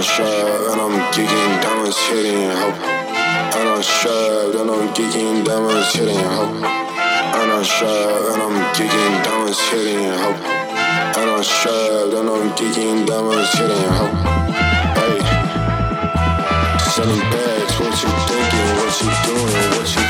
I'm sure, and I'm geeking, diamonds hitting, hope. And I'm sure, and I'm geeking, diamonds hitting, hope. And I'm sure, and I'm geeking, diamonds hitting, hope. And I'm sure, and I'm geeking, diamonds hitting, hope. Hey, selling bags, what you thinking, what you doing, what you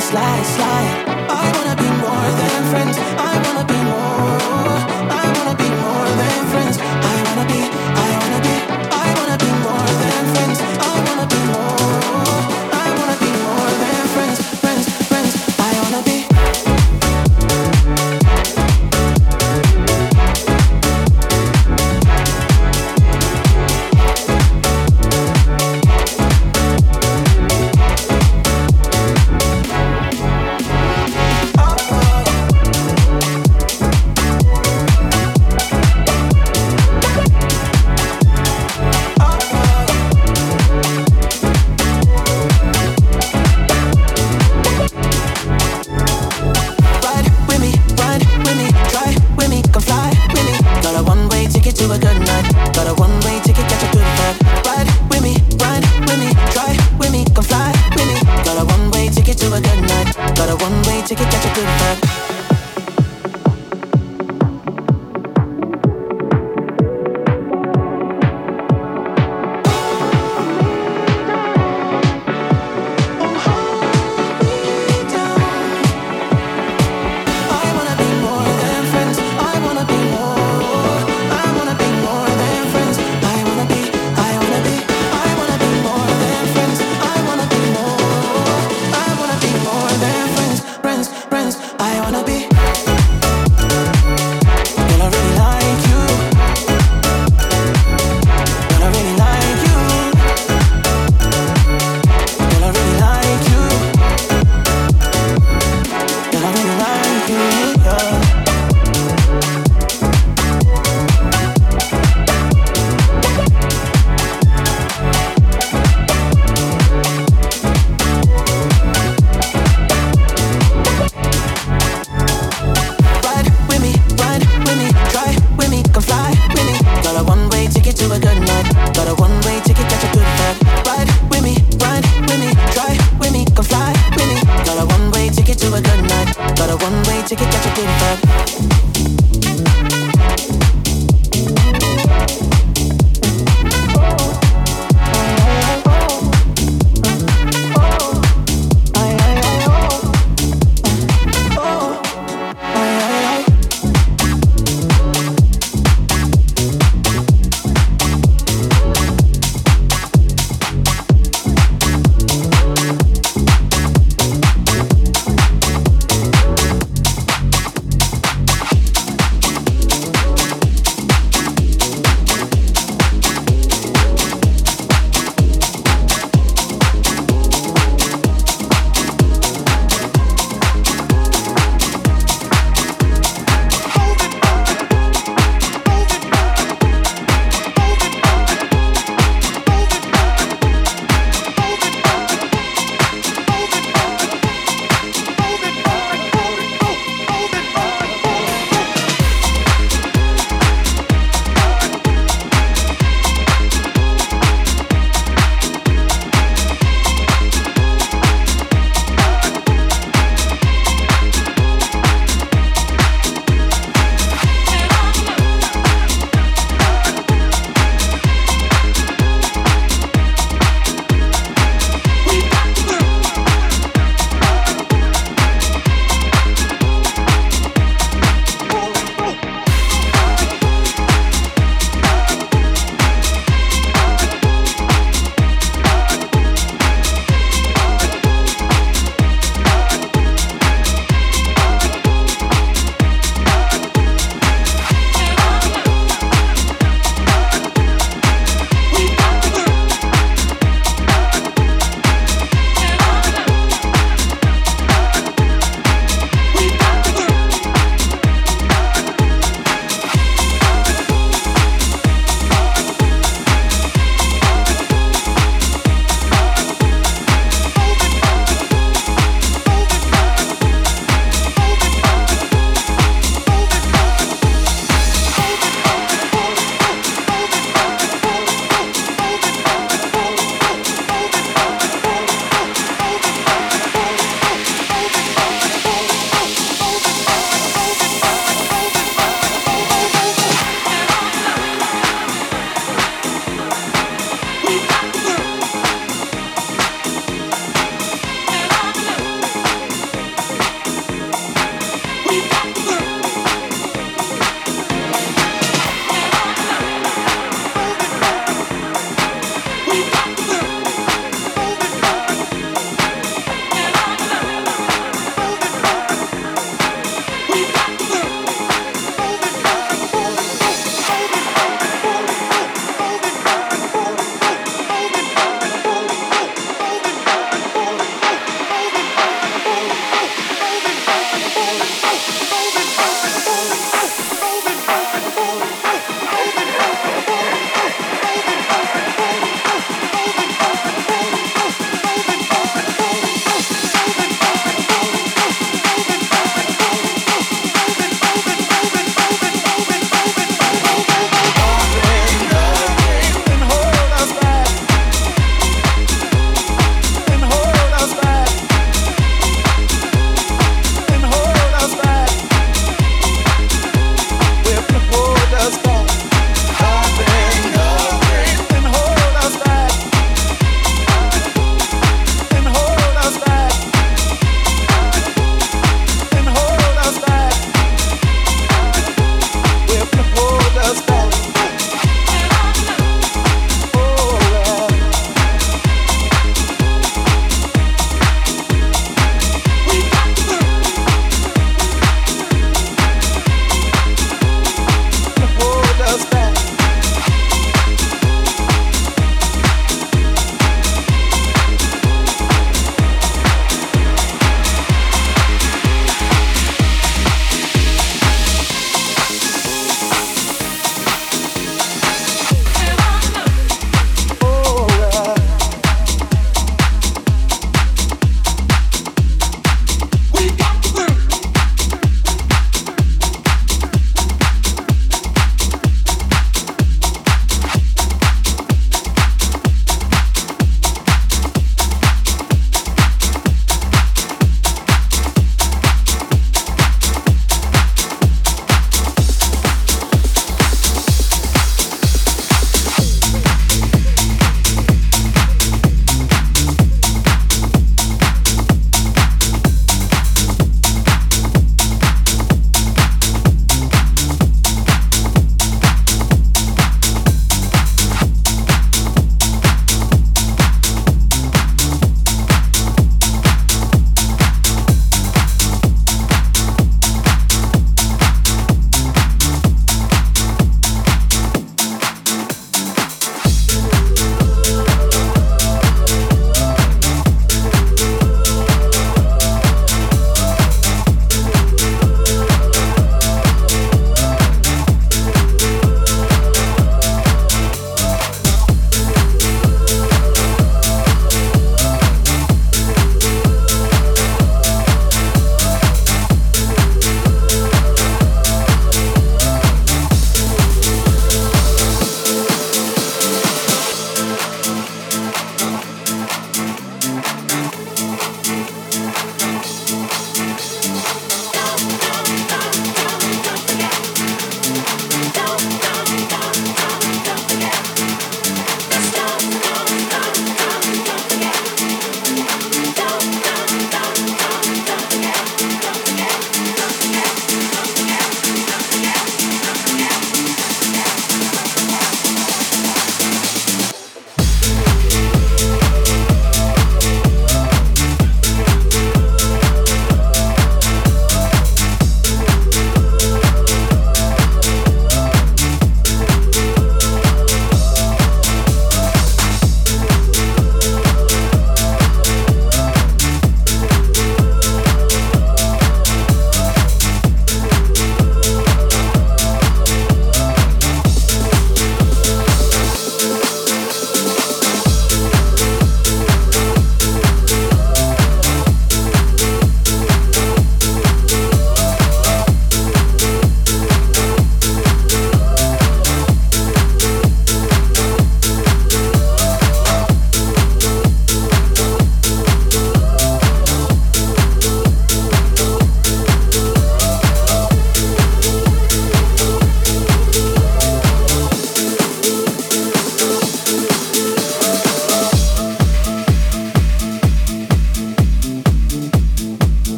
slide, slide.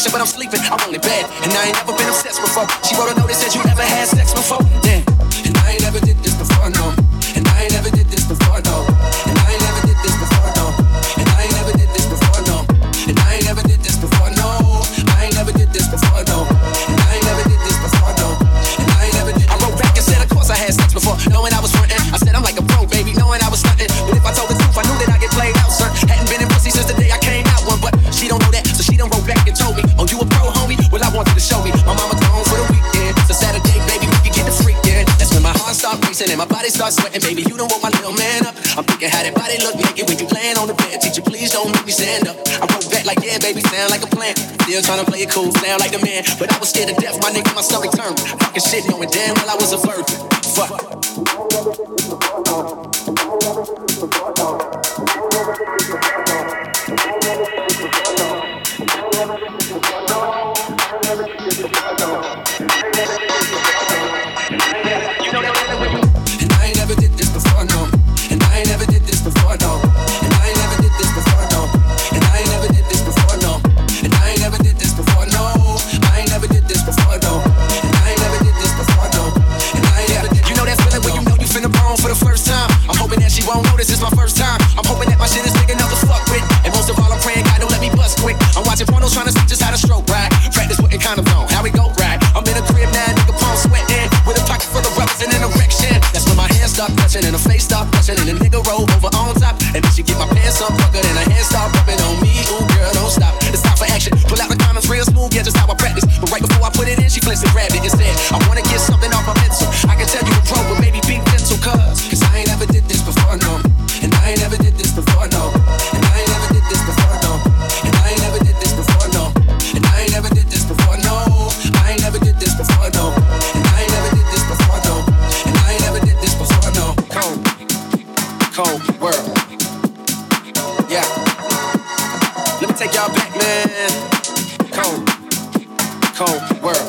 passion, but I'm sleeping. They look naked when you playing on the bed. Teacher, please don't make me stand up. I wrote back like, yeah, baby, sound like a plan. Still trying to play it cool, sound like a man. But I was scared to death, my nigga, my stomach turned. Fucking shit, knowing damn well I was a virgin. Fuck. bustin' and her face start blushing and the nigga roll over on top. And then she get my pants up, fucker, and her hands start rubbing on me. Ooh, girl, don't stop. It's time for action. Pull out the comments real smooth, yeah, just how I practice. But right before I put it in, she flinched and grabbed it and said, I wanna get some. take y'all back, man. Cold, cold world.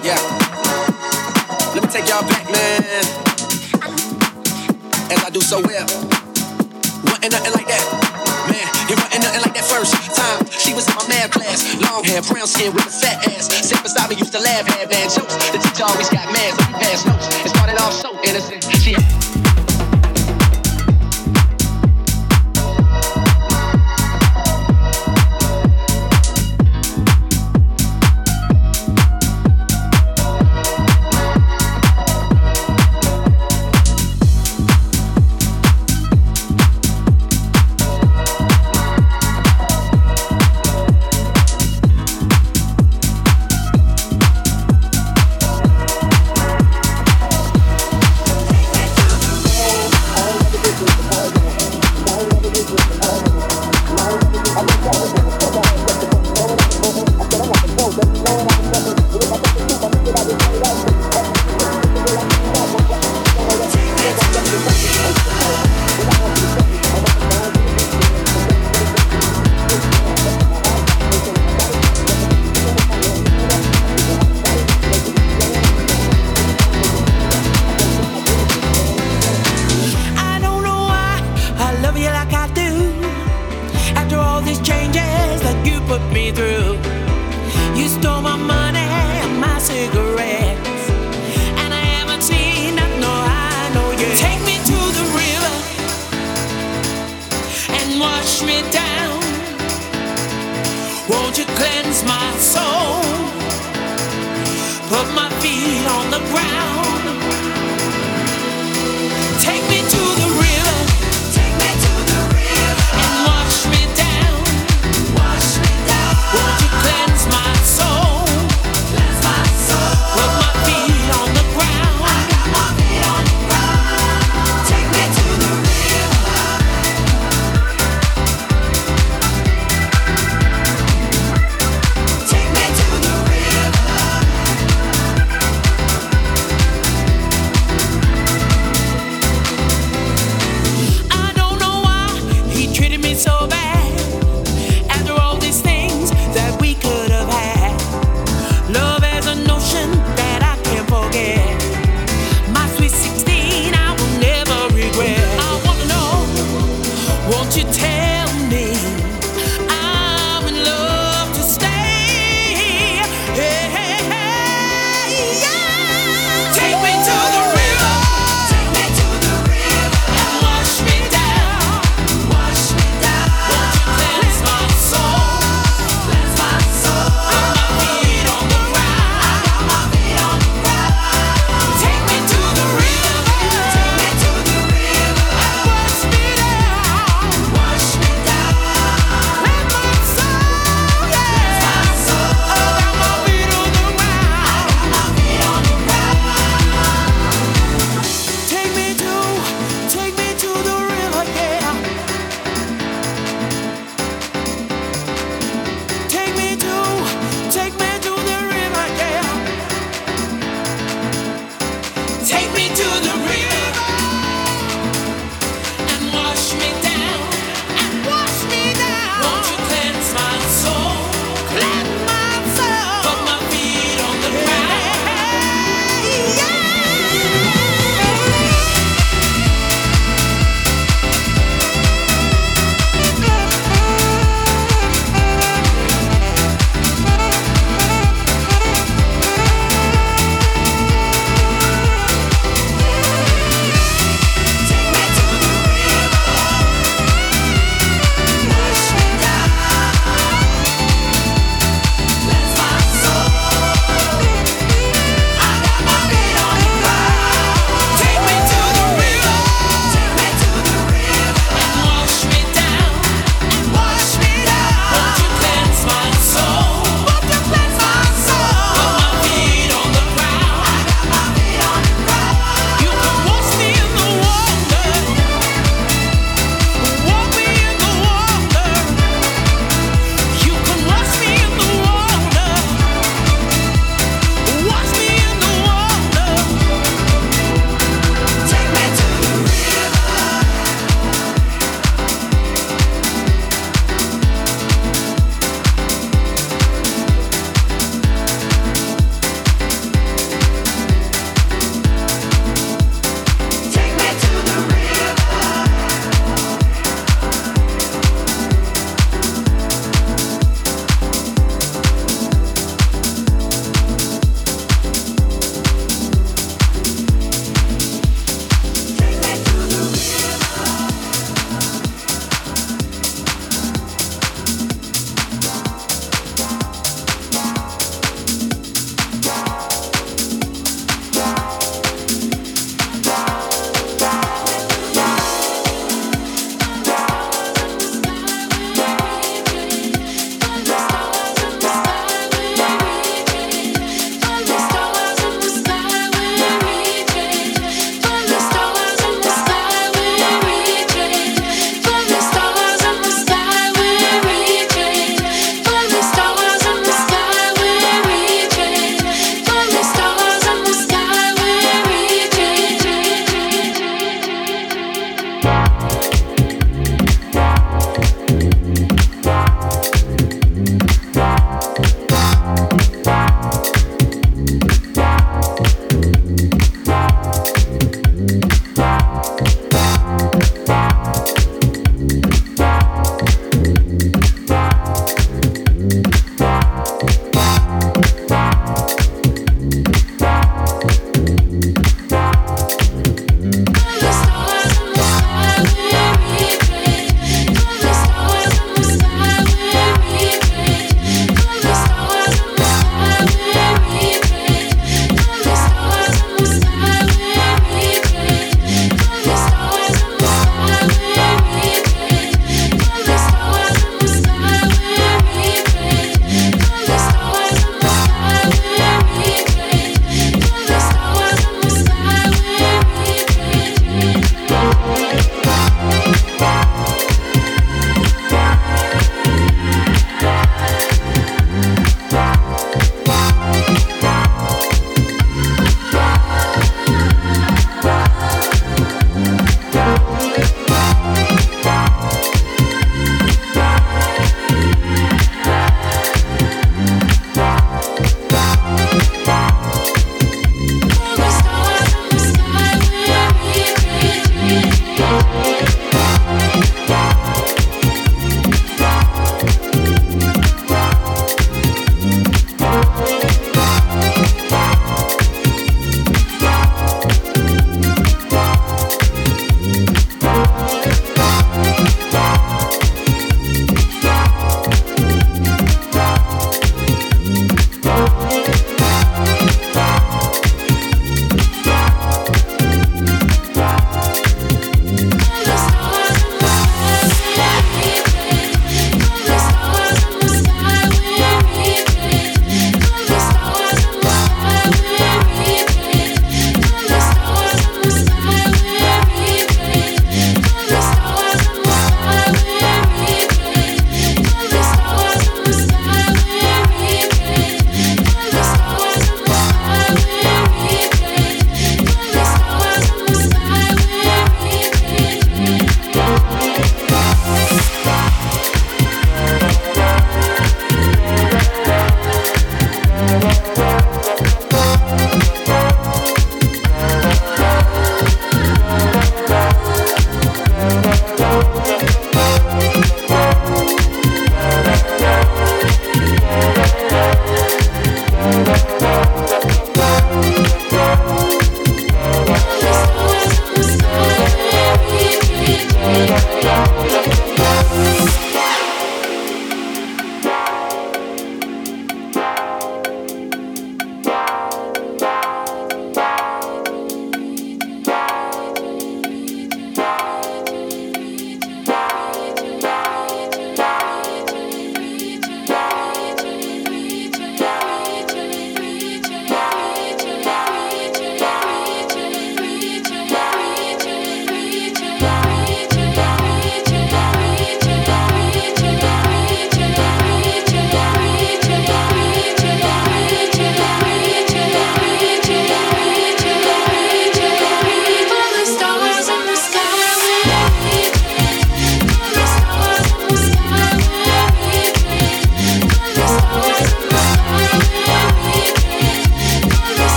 Yeah. Let me take y'all back, man. As I do so well. Wasn't nothing like that, man. It wasn't nothing like that first time. She was in my math class. Long hair, brown skin with a fat ass. Sick beside me, used to laugh at man jokes. The teacher always got mad, so he passed notes. It started off so innocent. She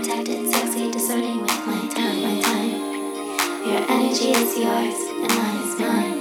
protected, sexy, discerning with my time, my time. Your energy is yours, and mine is mine.